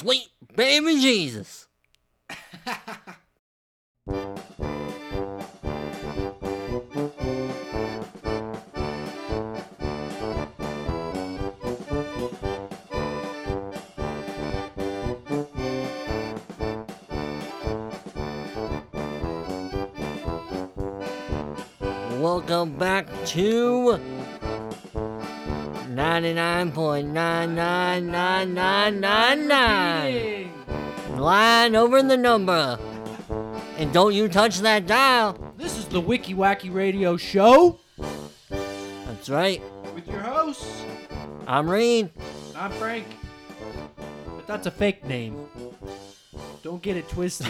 Sweet baby Jesus. Welcome back to 99.99999. Line over the number. And don't you touch that dial. This is the Wicky Wacky Radio Show That's right. with your hosts. I'm Reid. I'm Frank. But that's a fake name. Don't get it twisted.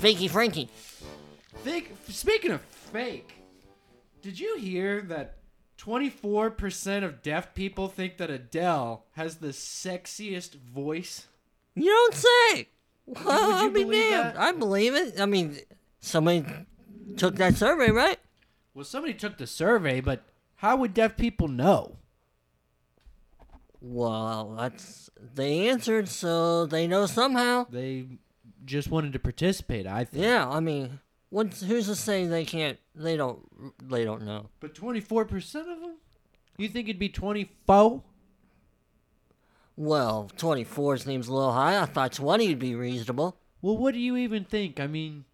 Fakey Frankie. Think, speaking of fake, did you hear that 24% of deaf people think that Adele has the sexiest voice? You don't say. Well, would you I'll be believe damned. that? I believe it. I mean, somebody took that survey, right? Well, somebody took the survey, but how would deaf people know? Well, that's they answered, so they know somehow. They just wanted to participate, I think. Yeah, I mean, what's who's to say they can't? They don't. They don't know. But 24% of them? You think it'd be 24? Well, 24 seems a little high. I thought 20 would be reasonable. Well, what do you even think? I mean,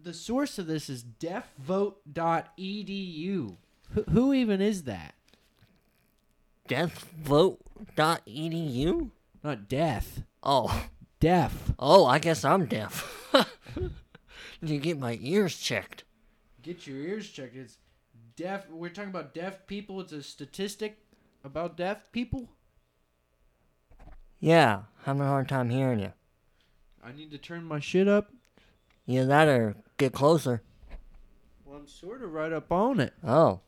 the source of this is deafvote.edu. Who, who even is that? Deathvote.edu? Not death. Oh, Deaf. oh, I guess I'm deaf. you get my ears checked. Get your ears checked. It's deaf. We're talking about deaf people. It's a statistic about deaf people. Yeah, having a hard time hearing you. I need to turn my shit up. Yeah, that or get closer. Well, I'm sort of right up on it. Oh,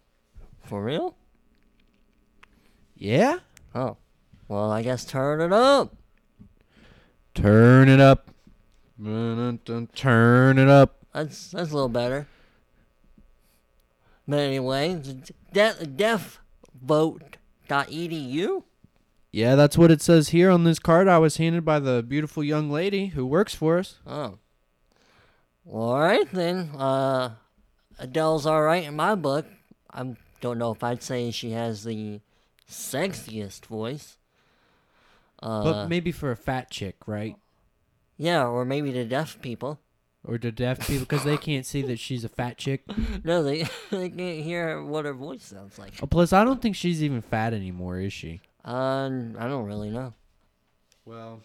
for real? Yeah? Oh, well, I guess turn it up. Turn it up. Turn it up. That's that's a little better. But anyway, de- deafvote.edu. Yeah, that's what it says here on this card I was handed by the beautiful young lady who works for us. Oh. Well, all right then. Uh, Adele's all right in my book. I don't know if I'd say she has the sexiest voice. Uh, But maybe for a fat chick, right? Yeah, or maybe to deaf people. Or to deaf people because they can't see that she's a fat chick. No, they they can't hear what her voice sounds like. Oh, plus, I don't think she's even fat anymore, is she? Um, I don't really know. Well.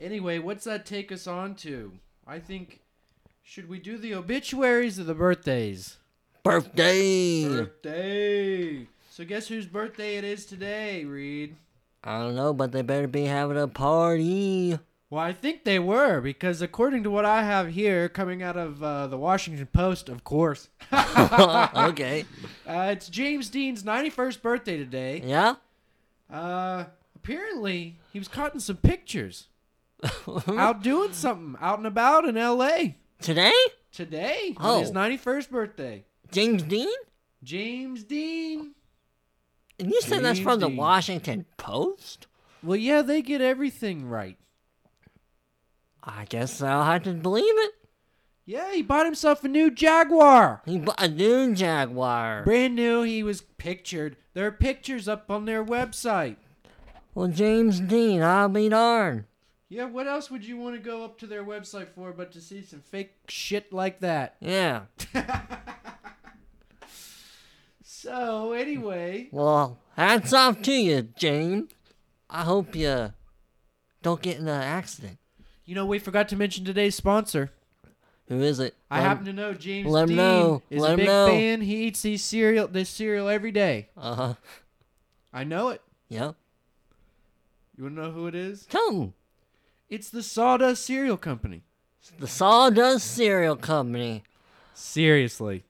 Anyway, what's that take us on to? I think. Should we do the obituaries or the birthdays? Birthday. Birthday! So, guess whose birthday it is today, Reid? I don't know, but they better be having a party. Well, I think they were, because according to what I have here, coming out of uh, the Washington Post, of course, okay. uh, it's James Dean's 91st birthday today. Yeah. Uh, apparently, he was caught in some pictures out doing something out and about in L.A. Today? today Oh. his 91st birthday. James Dean? James Dean. And you said that's James from the Washington Post? Well, yeah, they get everything right. I guess I'll have to believe it. Yeah, he bought himself a new Jaguar. He bought a new Jaguar. Brand new. He was pictured. There are pictures up on their website. Well, James Dean, I'll be darned. Yeah, what else would you want to go up to their website for but to see some fake shit like that? Yeah. So, anyway, Well, hats off to you, James. I hope you don't get in an accident. You know, we forgot to mention today's sponsor. Who is it? I Let- happen to know James let him Dean know. is Let a big fan. He eats these cereal, this cereal every day. Uh-huh. I know it. Yeah. You want to know who it is? Tell him. It's the Sawdust Cereal Company. The Sawdust Cereal Company. Seriously.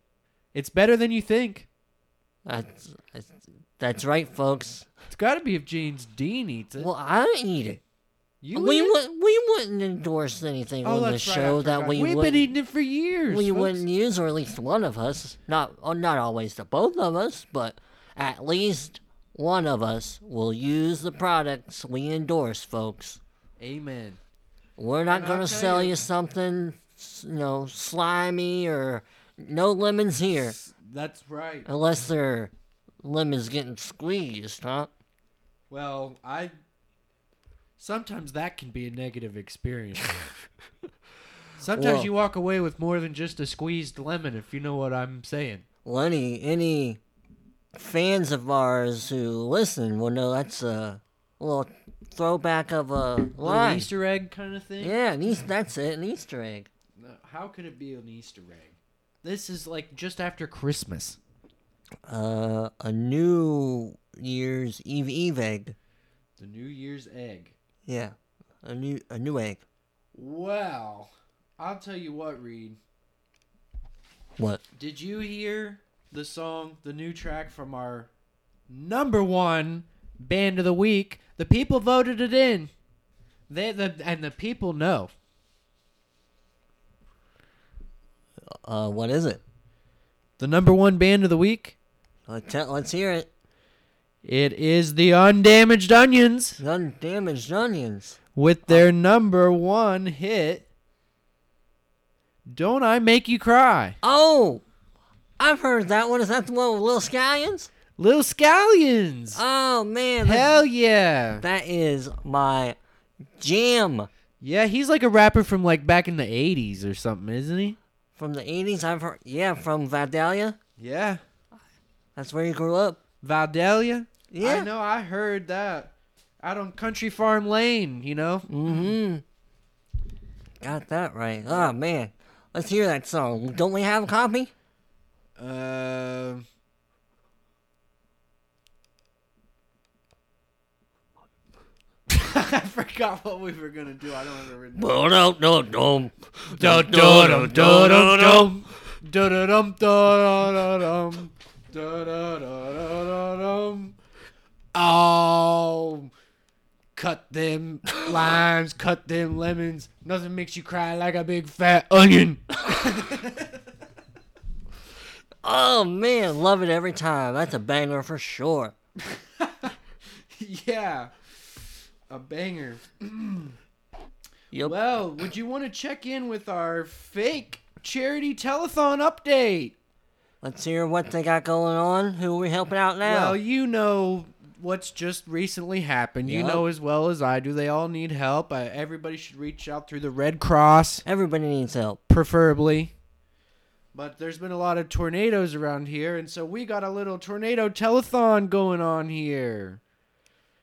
It's better than you think. That's, that's, that's right, folks. It's got to be if James Dean eats it. Well, I eat it. You we wouldn't we wouldn't endorse anything Oh, on the that's right, show that we We've wouldn't been eating it for years. we folks. wouldn't use, or at least one of us. Not oh, not always the both of us, but at least one of us will use the products we endorse, folks. Amen. We're not going to sell you- you something, you know, slimy or no lemons here, That's right. unless they're lemons getting squeezed, huh? Well, I sometimes that can be a negative experience. sometimes Well- you walk away with more than just a squeezed lemon, if you know what I'm saying. Lenny, any fans of ours who listen will know that's a little throwback of a line. Easter egg kind of thing. Yeah, an that's it, an Easter egg. How could it be an Easter egg? This is like just after Christmas. Uh, a New Year's Eve Eve egg. The New Year's egg. Yeah, a new a new egg. Well, I'll tell you what, Reid. What? Did you hear the song, the new track from our number one band of the week? The people voted it in. They the and the people know. Uh, what is it? The number one band of the week. Let's let's hear it. It is the Undamaged Onions Undamaged onions. with their number one hit. Don't I make you cry? Oh, I've heard that one. Is that the one with Little Scallions? Little Scallions. Oh man, that- Hell yeah. that is my jam Yeah, he's like a rapper from like back in the 80s or something, isn't he? from the '80s. I've heard. Yeah, from Vidalia. Yeah. That's where you grew up. Vidalia? Yeah. I know, I heard that. Out on Country Farm Lane, you know? Mm-hmm. Got that right. Oh man, let's hear that song. Don't we have a copy? Uh, I forgot what we were gonna do. I don't have it written down. No, no, no, no. Dum dum dum dum dum Oh, cut them limes, cut them lemons. Nothing makes you cry like a big fat onion. Oh man, love it every time. That's a banger for sure. yeah, a banger. Yep. Well, would you want to check in with our fake charity telethon update? Let's hear what they got going on. Who are we helping out now? Well, you know what's just recently happened. You Yep. know as well as I do. They all need help. Uh, everybody should reach out through the Red Cross, Everybody needs help. preferably. But there's been a lot of tornadoes around here, and so we got a little tornado telethon going on here.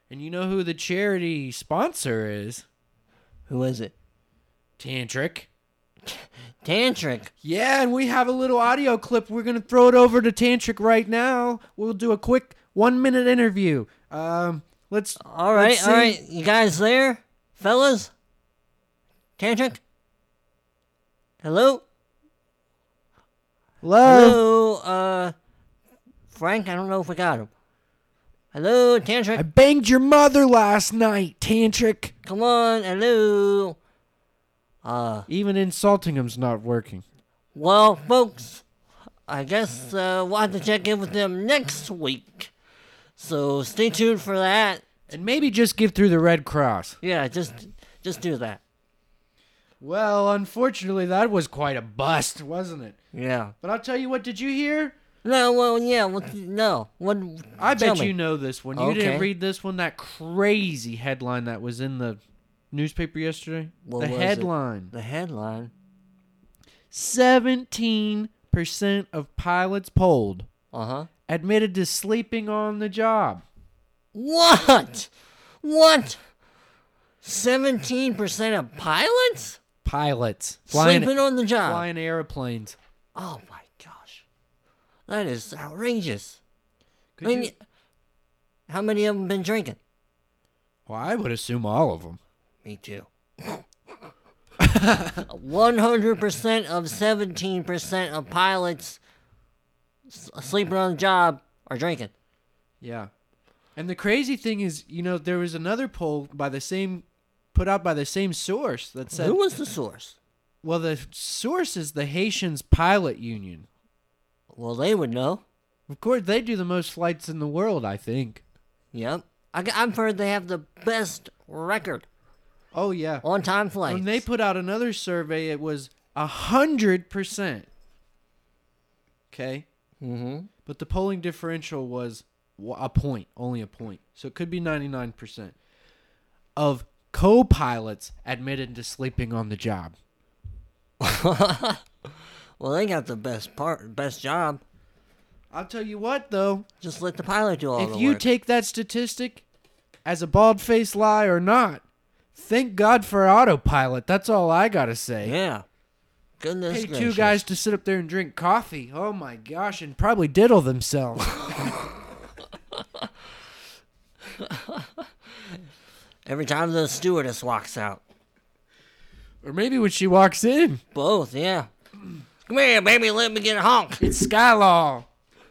And you know who the charity sponsor is? Who is it? Tantric. Tantric. Yeah, and we have a little audio clip. We're gonna throw it over to Tantric right now. We'll do a quick one minute interview. Um, let's. All right, let's all right. You guys there, fellas? Tantric. Hello. Hello. Hello. Uh, Frank. I don't know if we got him. Hello, Tantric. I banged your mother last night, Tantric. Come on. Hello. Uh, Even insulting him's not working. well, folks, I guess uh, we'll have to check in with them next week. So stay tuned for that. And maybe just give through the Red Cross. Yeah, just just do that. Well, unfortunately, that was quite a bust, wasn't it? Yeah. But I'll tell you what. Did you hear? No, well, yeah, well, no. What? I bet me. you know this one. You Okay. didn't read this one. That crazy headline that was in the newspaper yesterday. What the was it? headline. the headline. 17% of pilots polled Uh huh. Admitted to sleeping on the job. What? What? Seventeen percent of pilots Pilots flying, sleeping on the job. flying airplanes. Oh my gosh, that is outrageous. Could I mean, you- how many of them been drinking? well, I would assume all of them. Me too. One hundred percent of seventeen percent of pilots sleeping on the job or drinking. Yeah. And the crazy thing is, you know, there was another poll by the same, put out by the same source that said, Who was the source? well, the source is the Haitians Pilot Union. Well, they would know. Of course, they do the most flights in the world, I think. Yep. I, have heard they have the best record Oh yeah. on time flights. When they put out another survey, it was a hundred percent. Okay, mm-hmm. but the polling differential was a point, only a point, so it could be ninety nine percent of co-pilots admitted to sleeping on the job. Well, they got the best part, best job. I'll tell you what, though, Just let the pilot do all if the you work. take that statistic as a bald faced lie or not, thank God for autopilot. That's all I gotta say. yeah. Goodness Pay two guys to sit up there and drink coffee. Oh my gosh, and probably diddle themselves. Every time the stewardess walks out. or maybe when she walks in, Both, yeah. Come here, baby. Let me get a honk. it's Skylaw.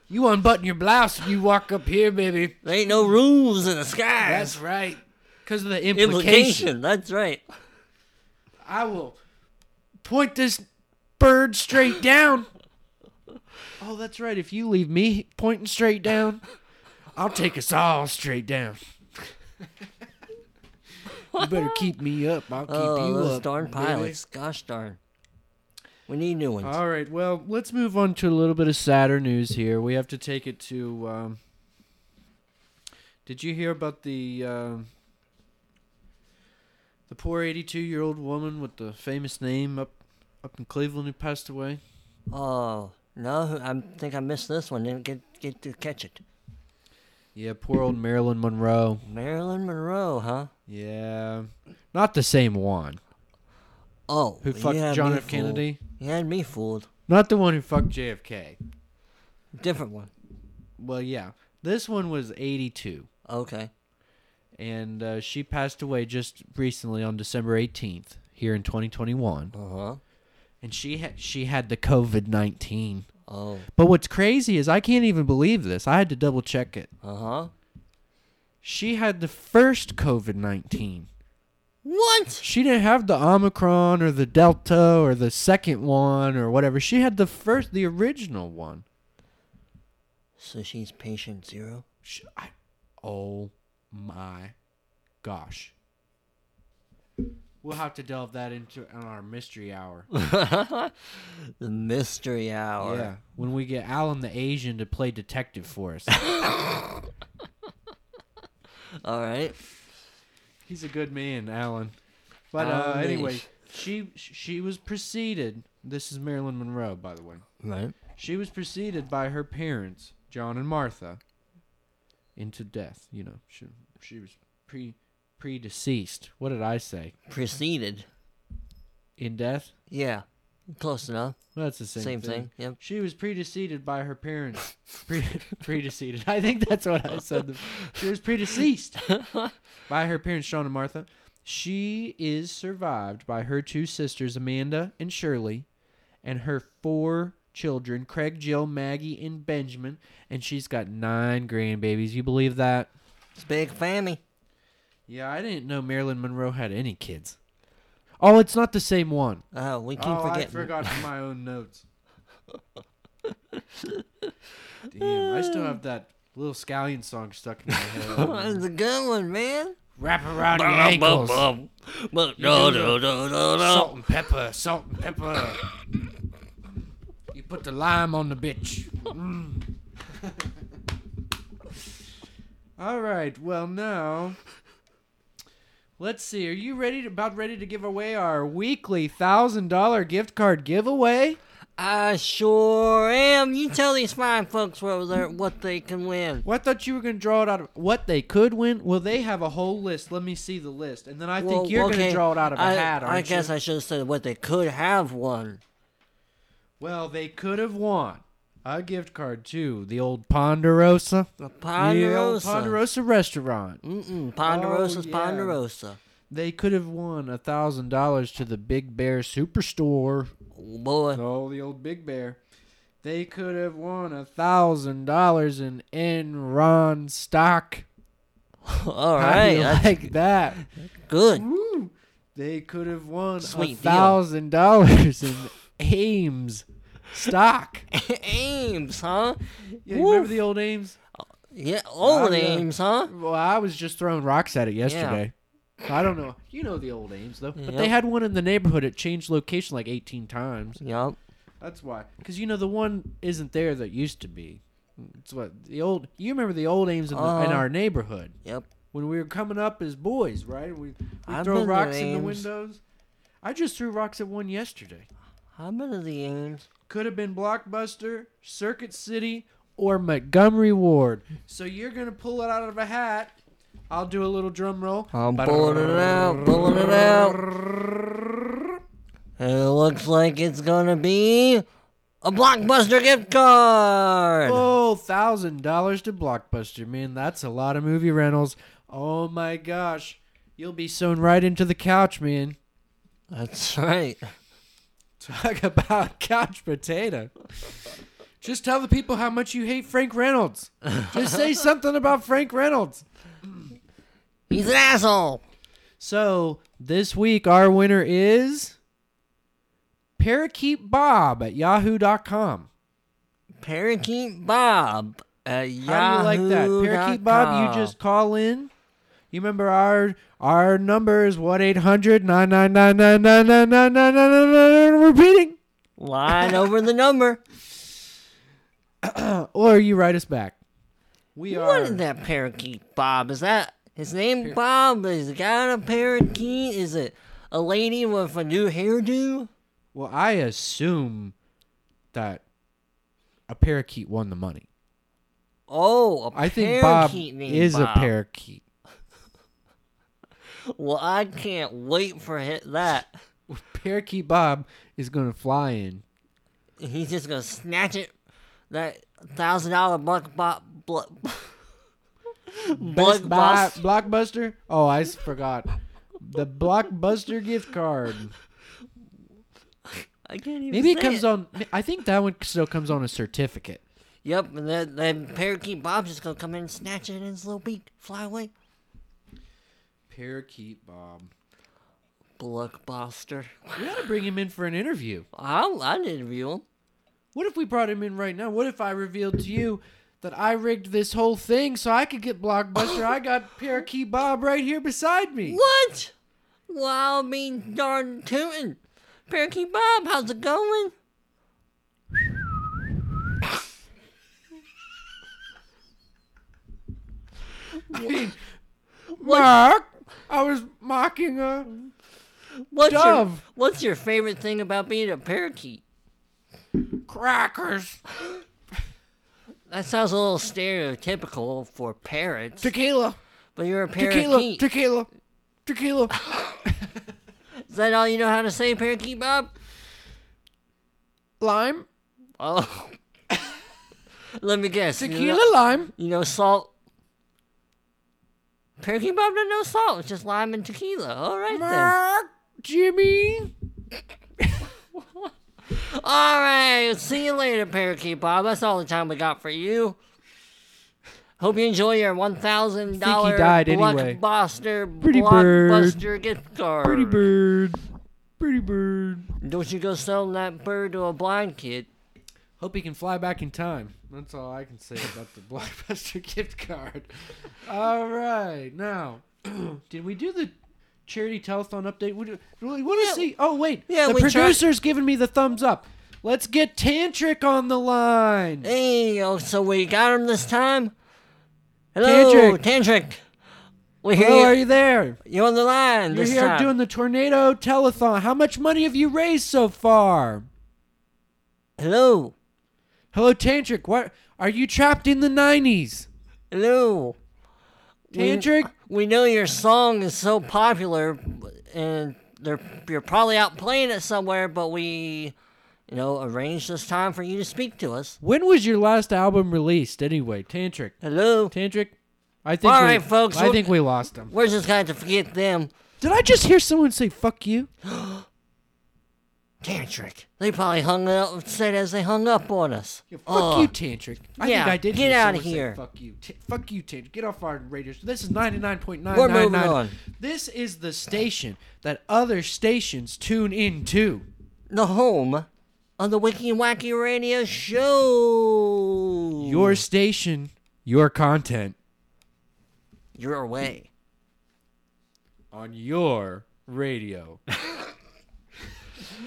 You unbutton your blouse and you walk up here, baby. There ain't no rules in the sky. That's right. Because of the implication. implication. That's right. I will point this bird straight down. Oh, that's right. If you leave me pointing straight down, I'll take us all straight down. you better keep me up. I'll keep Oh, you those up. darn baby. pilots. Gosh darn. We need new ones. All right. Well, let's move on to a little bit of sadder news here. We have to take it to. Um, did you hear about the um, the poor 82 year old woman with the famous name up up in Cleveland who passed away? Oh no, I think I missed this one. Didn't get get to catch it. Yeah, poor old Marilyn Monroe. Marilyn Monroe, huh? Yeah, not the same one Oh, who fucked John F. Kennedy. You had me fooled. Not the one who fucked JFK. Different one. Well, yeah, this one was 82. Okay. and uh, she passed away just recently on December 18th here in 2021. Uh huh. And she ha- she had the COVID 19. Oh. But what's crazy is I can't even believe this. I had to double check it. Uh huh. She had the first COVID 19. What? She didn't have the Omicron or the Delta or the second one or whatever. She had the first, the original one. So she's patient zero. Sh I, oh my gosh. We'll have to delve that into on our mystery hour. the mystery hour. Yeah, when we get Alan the Asian to play detective for us. All right. He's a good man, Alan. But uh, anyway, she she was preceded. This is Marilyn Monroe, by the way. Right. She was preceded by her parents, John and Martha, into death. You know, she she was pre pre deceased. What did I say? Preceded. In death? Yeah. Close enough. Well, that's the same, thing. Same, thing. thing. Yep. She was predeceased by her parents. Pre predeceased. I think that's what I said. She was predeceased by her parents, Sean and Martha. She is survived by her two sisters, Amanda and Shirley, and her four children, Craig, Jill, Maggie, and Benjamin. And she's got nine grandbabies. You believe that? It's big family. Yeah, I didn't know Marilyn Monroe had any kids. Oh, it's not the same one. Oh, we keep oh, I forgot my own notes. Damn, I still have that little scallion song stuck in my head. That's a good one, man. Wrap around your ankles. But You no, do no, the no, no, Salt and pepper, salt and pepper. You put the lime on the bitch. Mm. All right. Well, now let's see. Are you ready? To, about ready to give away our weekly thousand dollar gift card giveaway? I sure am. You tell these fine folks what they what they can win. Well, I thought you were going to draw it out of what they could win. Well, they have a whole list. Let me see the list, and then I Well, think you're going okay, to draw it out of a I, hat. Aren't I you? guess I should have said what they could have won. Well, they could have won a gift card to the old Ponderosa. The The old Ponderosa. Ponderosa restaurant. Mm-mm, Ponderosa's Oh, yeah. Ponderosa. They could have won a thousand dollars to the Big Bear Superstore. Oh, boy. Oh, the old Big Bear. They could have won a thousand dollars in Enron stock. All right, How do you That's like that? good. Woo! They could have won a thousand dollars in Ames stock. Ames, huh? Yeah, you remember Woof. the old Ames? Yeah, old yeah. Ames, huh? Well, I was just throwing rocks at it yesterday. I don't know. You know the old Ames though, but they Yep. had one in the neighborhood. It changed location like 18 times. Yup. That's why. Because you know the one isn't there that used to be. It's what the old. You remember the old Ames in, the, in Uh-huh. our neighborhood Yep. when we were coming up as boys, right? We, we I've throw been to rocks in the Ames. windows. I just threw rocks at one yesterday. I've been to the Ames. Could have been Blockbuster, Circuit City, or Montgomery Ward. So you're gonna pull it out of a hat. I'll do a little drum roll. I'm pulling it out, pulling it out. And it looks like it's gonna be a Blockbuster gift card. Oh, thousand dollars to Blockbuster, man. That's a lot of movie rentals. Oh my gosh. You'll be sewn right into the couch, man. That's right. Talk about couch potato. Just tell the people how much you hate Frank Reynolds. Just say something about Frank Reynolds. He's an asshole. So this week our winner is Parakeet Bob at yahoo.com. Parakeet Bob at Yahoo. How do you like that? Parakeet Bob, you just call in. You remember our our number is one 800 repeating. line over the number. Or you write us back. We What are is that parakeet Bob? Is that his name Bob? Is guy a parakeet? Is it a lady with a new hairdo? Well, I assume that a parakeet won the money. Oh, a I think Bob is a parakeet. Well, I can't wait for hit that. Parakeet Bob is going to fly in. He's just gonna snatch it. That thousand dollar buck Bob. Bl- Best Buy Blockbuster. Oh, I forgot. The Blockbuster gift card. I can't even. Maybe it comes on. I think that one still comes on a certificate. Yep, and then, then parakeet Bob's just gonna come in and snatch it in his little beak, fly away. Parakeet Bob. Blockbuster. We ought to bring him in for an interview. I'll, I'd interview him. What if we brought him in right now? What if I revealed to you that I rigged this whole thing so I could get Blockbuster? I got Parakeet Bob right here beside me. What? I mean, darn tootin'. Parakeet Bob, how's it going? I mean, Mark, I was mocking a What's your, Dove. what's your favorite thing about being a parakeet? crackers, That sounds a little stereotypical for parrots, tequila, but you're a tequila, parakeet. tequila, tequila, Tequila. Is that all you know how to say, parakeet Bob? lime, Oh. Let me guess. you know- tequila, lime. You know salt. Parakeet Bob doesn't know salt. It's just lime and tequila. All right then. Mark, Jimmy. All right. See you later, Parakeet Bob. That's all the time we got for you. Hope you enjoy your one thousand dollar died anyway. blockbuster Pretty bird. gift card. Pretty bird, pretty bird. Don't you go selling that bird to a blind kid. Hope he can fly back in time. That's all I can say about the Blockbuster gift card. All right, now, did we do the charity telethon update? We, do, we want to Yeah. see. Oh wait, Yeah, the we producer's giving me the thumbs up. Let's get Tantric on the line. Hey, oh, so we got him this time. Hello, Tantric. Tantric. We hear Hello, are you. there? You're on the line You're here time. doing the tornado telethon. How much money have you raised so far? Hello, Hello, Tantric. What are you trapped in the '90s? hello. Tantric. We know your song is so popular, and they're you're probably out playing it somewhere. But we, you know, arranged this time for you to speak to us. When was your last album released, anyway? Tantric. Hello. Tantric. I think. All we, right, folks, I think we lost him. We're just going to forget them. Did I just hear someone say "fuck you"? Tantric. They probably hung up, said as they hung up on us. fuck Oh, you, Tantric. I Yeah, think I did. get hear of someone say, here. fuck you. Ta- fuck you, Tantric. Get off our radio. This is ninety nine point nine We're moving on. This is the station that other stations tune into. The home of the Wicky and Wacky Radio Show. Your station, your content Your way. on your radio.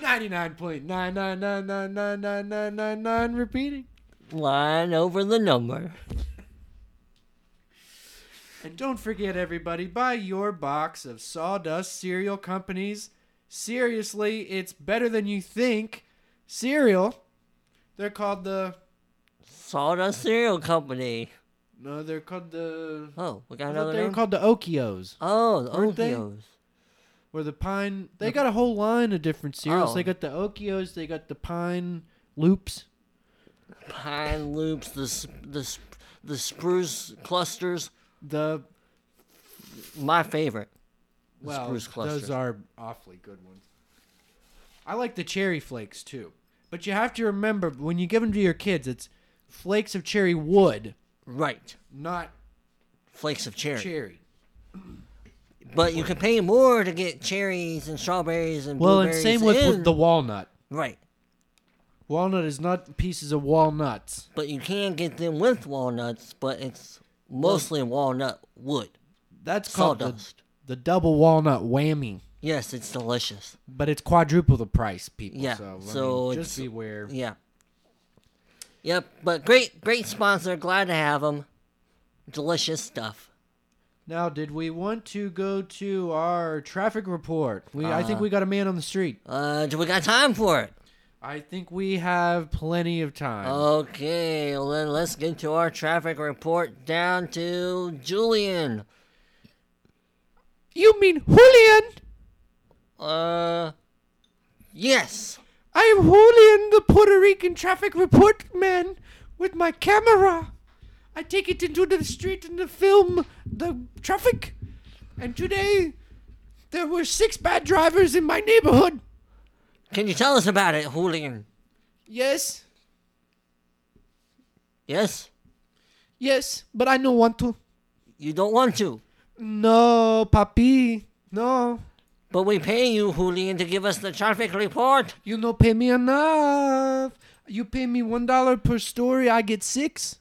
99.999999999 repeating. Line over the number. And don't forget, everybody, buy your box of Sawdust Cereal Companies. Seriously, it's better than you think. Cereal. They're called the. Sawdust Cereal Company. No, they're called the. Oh, we got another they were name? called the Okios. Oh, the Aren't they? Okios. Or the Pine. They got a whole line of different cereals. Oh. They got the Okios, they got the Pine Loops. Pine Loops, the, the, the spruce clusters. The. My favorite. Well, spruce clusters. those are awfully good ones. I like the cherry flakes too. But you have to remember when you give them to your kids, it's flakes of cherry wood, Right. not Flakes of cherry. cherry. But you can pay more to get cherries and strawberries and Well, and blueberries. same with, with the walnut. Right. Walnut is not pieces of walnuts. But you can get them with walnuts, but it's mostly walnut wood. That's called the, Sawdust. the double walnut whammy. Yes, it's delicious. But it's quadruple the price, people. Yeah, So, I so mean, just it's- beware. Yeah. Yep, but great, great sponsor. Glad to have them. Delicious stuff. Now, did we want to go to our traffic report? We, I think Uh, we got a man on the street. Uh, do we got time for it? I think we have plenty of time. Okay, well then let's get to our traffic report down to Julian. you mean Julian? Uh, yes. I am Julian, the Puerto Rican traffic report man, with my camera. I take it into the street and to film the traffic. And today, there were six bad drivers in my neighborhood. Can you tell us about it, Julian? Yes, Yes? yes, but I don't want to. You don't want to. No, papi, no. But we pay you, Julian, to give us the traffic report. You don't pay me enough. You pay me one dollar per story, I get six.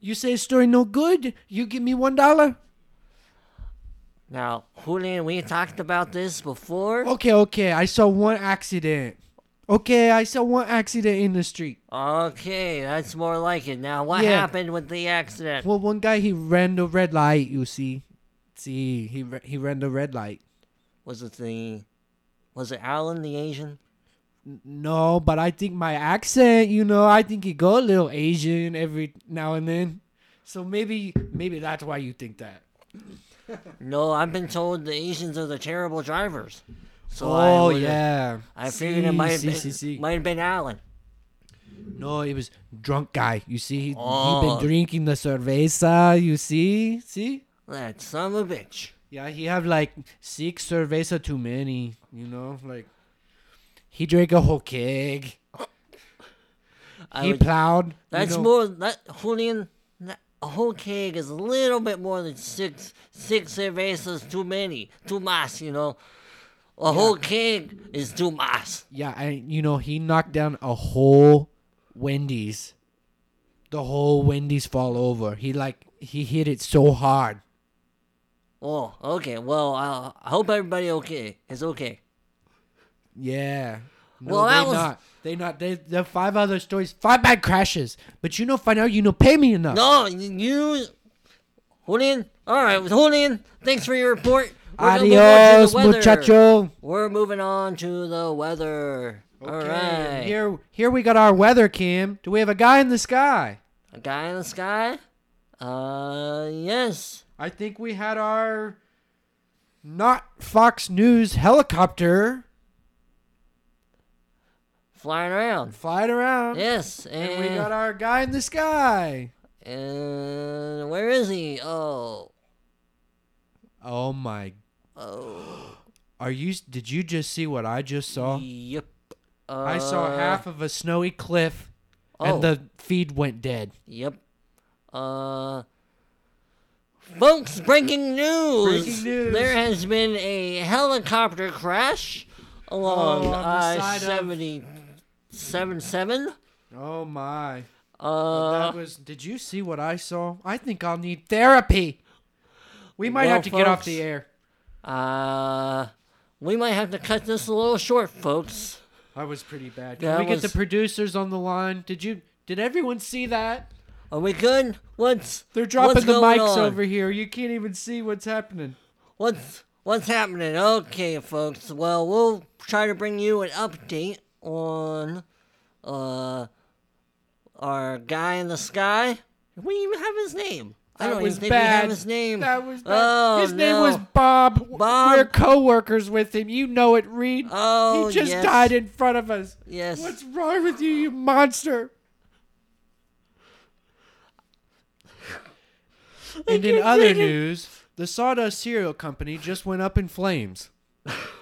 You say story no good, you give me one dollar. Now, Julian, we talked about this before. Okay, okay, I saw one accident. Okay, I saw one accident in the street. Okay, that's more like it. Now, what Yeah. happened with the accident? Well, one guy he ran the red light. You see, see, he ra- he ran the red light. Was it the. Was it Alan the Asian? No, but I think my accent, you know, I think it go a little Asian every now and then. So maybe maybe that's why you think that. No, I've been told the Asians are the terrible drivers. So oh would've- yeah. I figured it might have See, been, see, see. might have been Alan. No, it was drunk guy. You see, he, he Oh. been drinking the cerveza. You see, see. That son of a bitch. Yeah, he have like six cerveza too many. You know, like he drank a whole keg. I he would- plowed. you that's know. more. That Julian. That, a whole keg is a little bit more than six six cervezas too many. Too much, you know. A whole keg is too much. Yeah, and you know he knocked down a whole Wendy's. The whole Wendy's fall over. He like he hit it so hard. Oh, okay. Well, I, I hope everybody okay is okay. Yeah. No, Well, that they was- not. They not. They the five other stories. Five bad crashes. But you know, find out you know pay me enough. No, you, hold Julian. All right, hold Julian. Thanks for your report. We're gonna move on to Adios, muchacho. We're moving on to the weather. All Okay, right. Here, here we got our weather cam. Do we have a guy in the sky? A guy in the sky? Uh, yes. I think we had our not Fox News helicopter Flying around. flying around. Yes, and, And we got our guy in the sky. and where is he? Oh, Oh my! oh. Are you? Did you just see what I just saw? Yep. Uh, I saw half of a snowy cliff, oh, and the feed went dead. Yep. Uh. Folks, breaking news! Breaking news. There has been a helicopter crash along Oh, I seventy seven seven. Oh my! Uh, that was. Did you see what I saw? I think I'll need therapy. We might Well, have to get off the air. uh, we might have to cut this a little short, folks. That was pretty bad. Can That we get the producers on the line? Did you? Did everyone see that? Are we good? What's They're dropping what's the mics on? over here. You can't even see what's happening. What's what's happening? Okay, folks. Well, we'll try to bring you an update on uh our guy in the sky. We even have his name? I don't was even think bad. we have his name. That was bad. Oh, His name no. was Bob. Bob. We're co-workers with him. You know it, Reid. Oh, he just yes. died in front of us. Yes. What's wrong with you, you monster? and in other news, the Sawdust Cereal Company just went up in flames.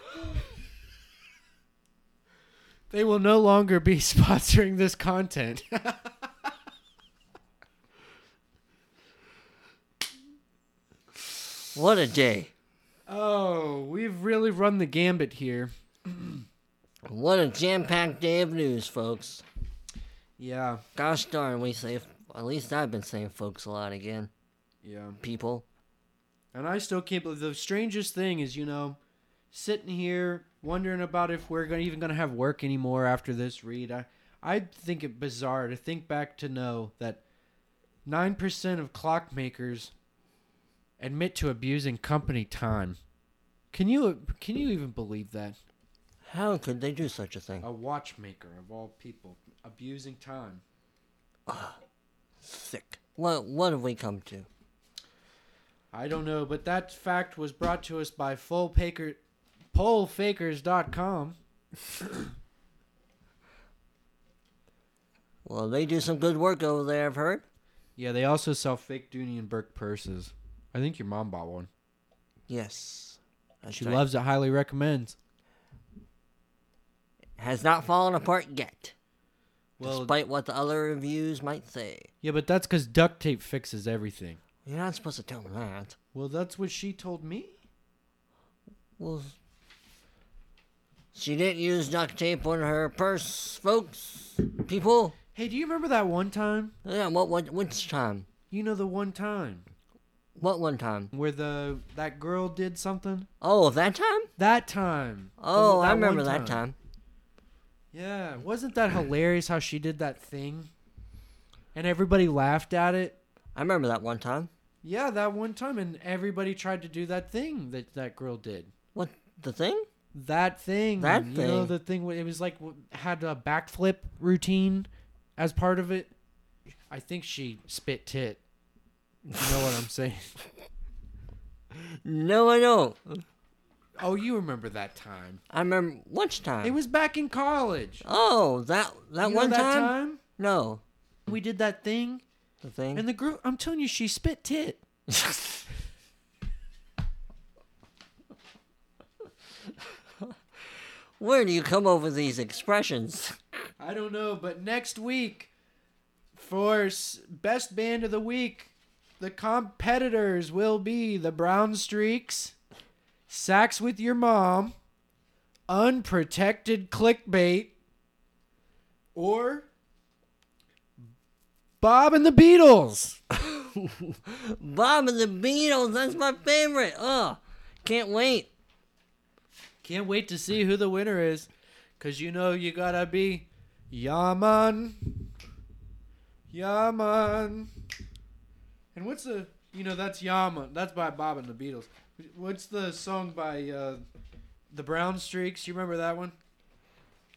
they will no longer be sponsoring this content. What a day. oh, we've really run the gambit here. What a jam-packed day of news, folks. Yeah, Gosh darn, we say. At least I've been saying folks a lot again. yeah. People. And I still can't believe the strangest thing is, you know, sitting here wondering about if we're gonna, even going to have work anymore after this Reid. I, I think it bizarre to think back to know that 9% of clockmakers admit to abusing company time. Can you can you even believe that? How could they do such a thing? A watchmaker of all people abusing time. Sick. What what have we come to? I don't know, but that fact was brought to us by Fullpaker, PollFakers.com. Well, they do some good work over there, I've heard. Yeah, they also sell fake Dooney and Bourke purses. I think your mom bought one. Yes. She right. loves it, highly recommends. Has not fallen apart yet. Well, despite what the other reviews might say. yeah, but that's because duct tape fixes everything. You're not supposed to tell me that. Well, that's what she told me. Well, she didn't use duct tape on her purse, folks. People. Hey, do you remember that one time? Yeah, what, what, which time? You know the one time What one time? where the that girl did something. Oh, that time? That time. The- Oh, I remember one that time. Yeah, wasn't that hilarious how she did that thing? And everybody laughed at it. I remember that one time. Yeah, that one time, and everybody tried to do that thing that that girl did. What, the thing? That thing. That You know thing. the thing. It was like had a backflip routine as part of it. I think she spit tit. You know what I'm saying? No, I don't. Oh, you remember that time? I remember which time? It was back in college. Oh, that that You know one that time? time? No, We did that thing, the thing. and the girl. I'm telling you, she spit tit. Where do you come up with these expressions? I don't know, but next week, for best band of the week, the competitors will be the Brown Streaks, Sax with Your Mom, Unprotected Clickbait, or Bob and the Beatles. Bob and the Beatles. That's my favorite. Oh, can't wait. Can't wait to see who the winner is, cause you know you gotta be Yaman, Yaman. And what's the you know that's Yaman. That's by Bob and the Beatles. What's the song by uh, the Brown Streaks? You remember that one?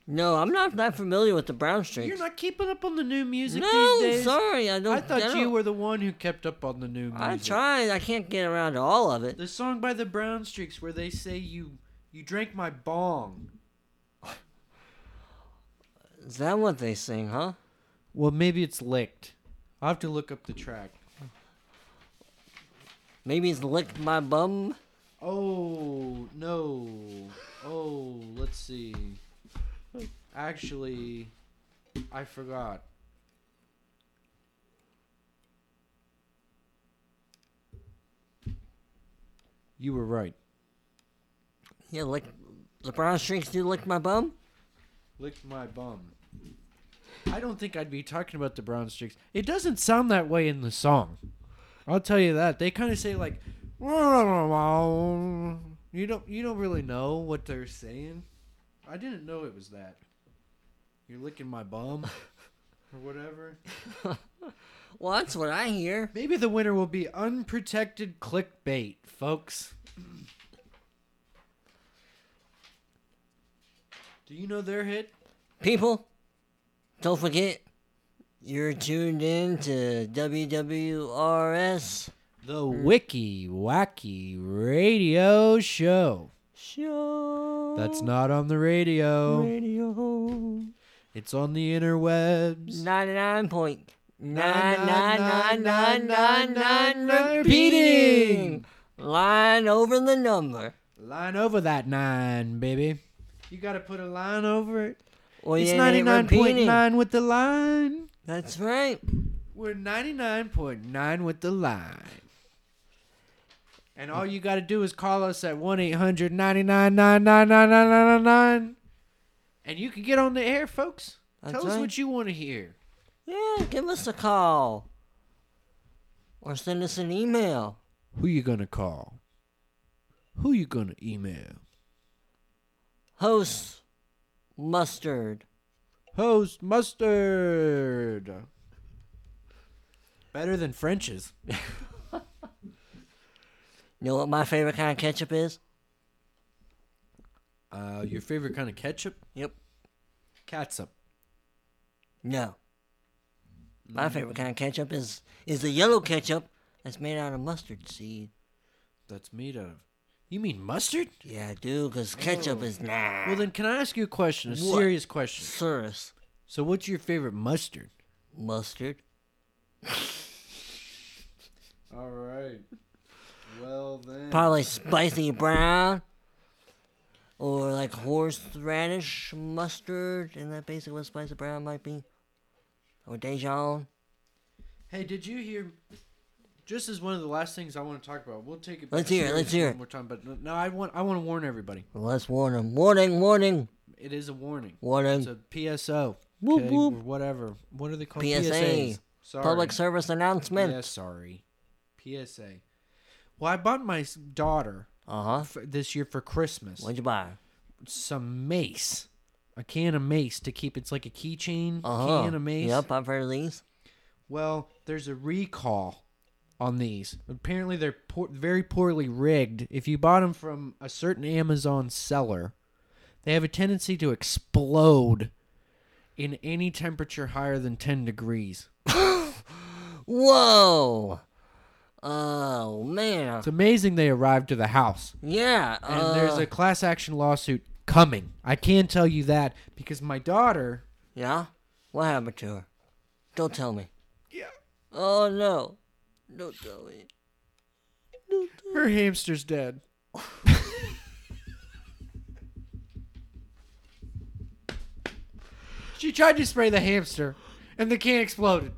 No, I'm not that familiar with the Brown Streaks. You're not keeping up on the new music no, these days. sorry, I don't. I thought don't- you were the one who kept up on the new music. I tried. I can't get around to all of it. The song by the Brown Streaks where they say you you drank my bong. Is that what they sing, huh? Well, maybe it's licked. I'll have to look up the track. Maybe it's licked my bum. Oh, no. Oh, let's see. Actually, I forgot. You were right. Yeah, lick. The Brown Streaks do lick my bum. Licked my bum. I don't think I'd be talking about the brown streaks. It doesn't sound that way in the song. I'll tell you that. They kind of say like you don't you don't really know what they're saying. I didn't know it was that. You're licking my bum or whatever. Well, that's what I hear. Maybe the winner will be unprotected clickbait, folks. Do you know their hit? People, don't forget, you're tuned in to WWRS The Wicky Wacky Radio Show. Show. That's not on the radio. radio. It's on the interwebs. 99.99999 repeating. Line over the number. Line over that nine, baby. You gotta put a line over it. Well, it's ninety nine point nine with the line. That's right. We're ninety nine point nine with the line. And all you gotta do is call us at one 800 999 and you can get on the air, folks. That's Tell us right. what you want to hear. Yeah, give us a call. Or send us an email. Who you gonna call? Who you gonna email? Host Mustard. Host mustard. Better than French's. You know what my favorite kind of ketchup is? Uh, your favorite kind of ketchup? Yep. Catsup. No. My favorite kind of ketchup is is the yellow ketchup that's made out of mustard seed. That's made out of. You mean mustard? Yeah, I do, because ketchup is nah. Well, then, can I ask you a question? A What? serious question. Serious. So, what's your favorite mustard? Mustard. All right. Well then. Probably spicy brown. Or like horseradish mustard. Isn't that basically what spicy brown might be? Or Dijon. Hey, did you hear? Just as one of the last things I want to talk about, we'll take it. Let's hear it, let's hear one it. More time, but no- no, I want I want to warn everybody. Well, let's warn them. Warning, warning, It is a warning. warning. It's a PSO. Whoop, okay, whoop. whatever. What are they called? PSA. PSAs. Sorry. Public service announcement. Yeah, sorry. PSA. Well, I bought my daughter Uh huh. f- this year for Christmas What'd you buy? some mace, a can of mace to keep. It's like a keychain Uh huh. can of mace. Yep, I've heard of these. Well, there's a recall on these. Apparently, they're poor, very poorly rigged. If you bought them from a certain Amazon seller, they have a tendency to explode in any temperature higher than 10 degrees. Whoa. Oh man. It's amazing they arrived to the house. Yeah. And uh, there's a class action lawsuit coming. I can tell you that because my daughter. Yeah. What happened to her? Don't tell me. Yeah. Oh no. Don't tell me. Don't Her hamster's dead. she tried to spray the hamster, and the can exploded.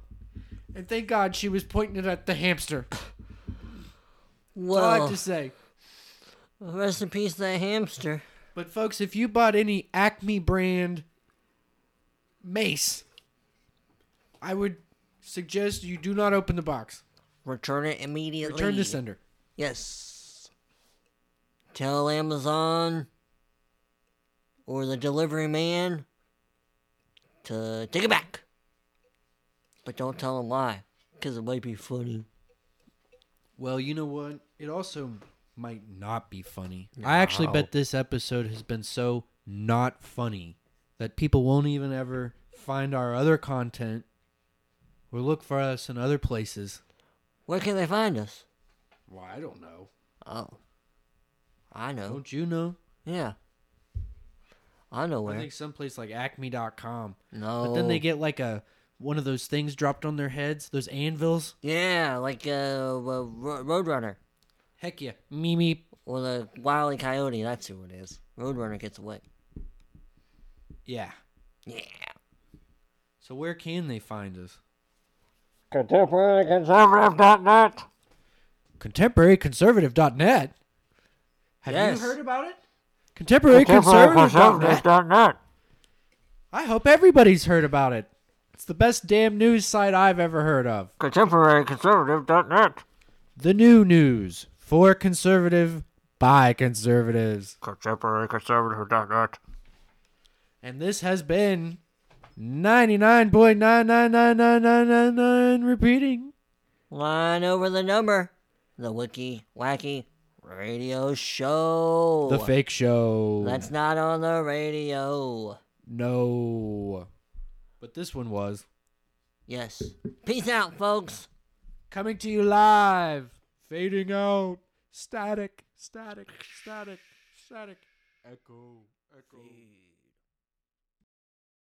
And thank God she was pointing it at the hamster. That's all I have to say. rest in peace, that hamster. But folks, if you bought any Acme brand mace, I would suggest you do not open the box. Return it immediately. Return to sender. Yes. Tell Amazon or the delivery man to take it back. But don't tell them why, because it might be funny. Well, you know what? It also might not be funny. I actually bet this episode has been so not funny that people won't even ever find our other content or look for us in other places. Where can they find us? Well, I don't know. Oh. I know. Don't you know? Yeah. I know where. I think someplace like acme.com. No. But then they get like a one of those things dropped on their heads, those anvils. Yeah, like uh, uh Roadrunner. Heck yeah. Mimi. Or the Wile E. Coyote, that's who it is. Roadrunner gets away. Yeah. Yeah. So where can they find us? ContemporaryConservative.net. ContemporaryConservative.net. Have Yes. you heard about it? ContemporaryConservative.net. ContemporaryConservative.net. I hope everybody's heard about it. It's the best damn news site I've ever heard of. ContemporaryConservative.net. The new news for conservative by conservatives. ContemporaryConservative.net. And this has been 99.999999 repeating. Line over the number. The Wicky Wacky Radio Show. The fake show. That's not on the radio. no. But this one was. Yes. Peace out, folks. Coming to you live. Fading out. Static. Static. Static. Static. Echo. Echo.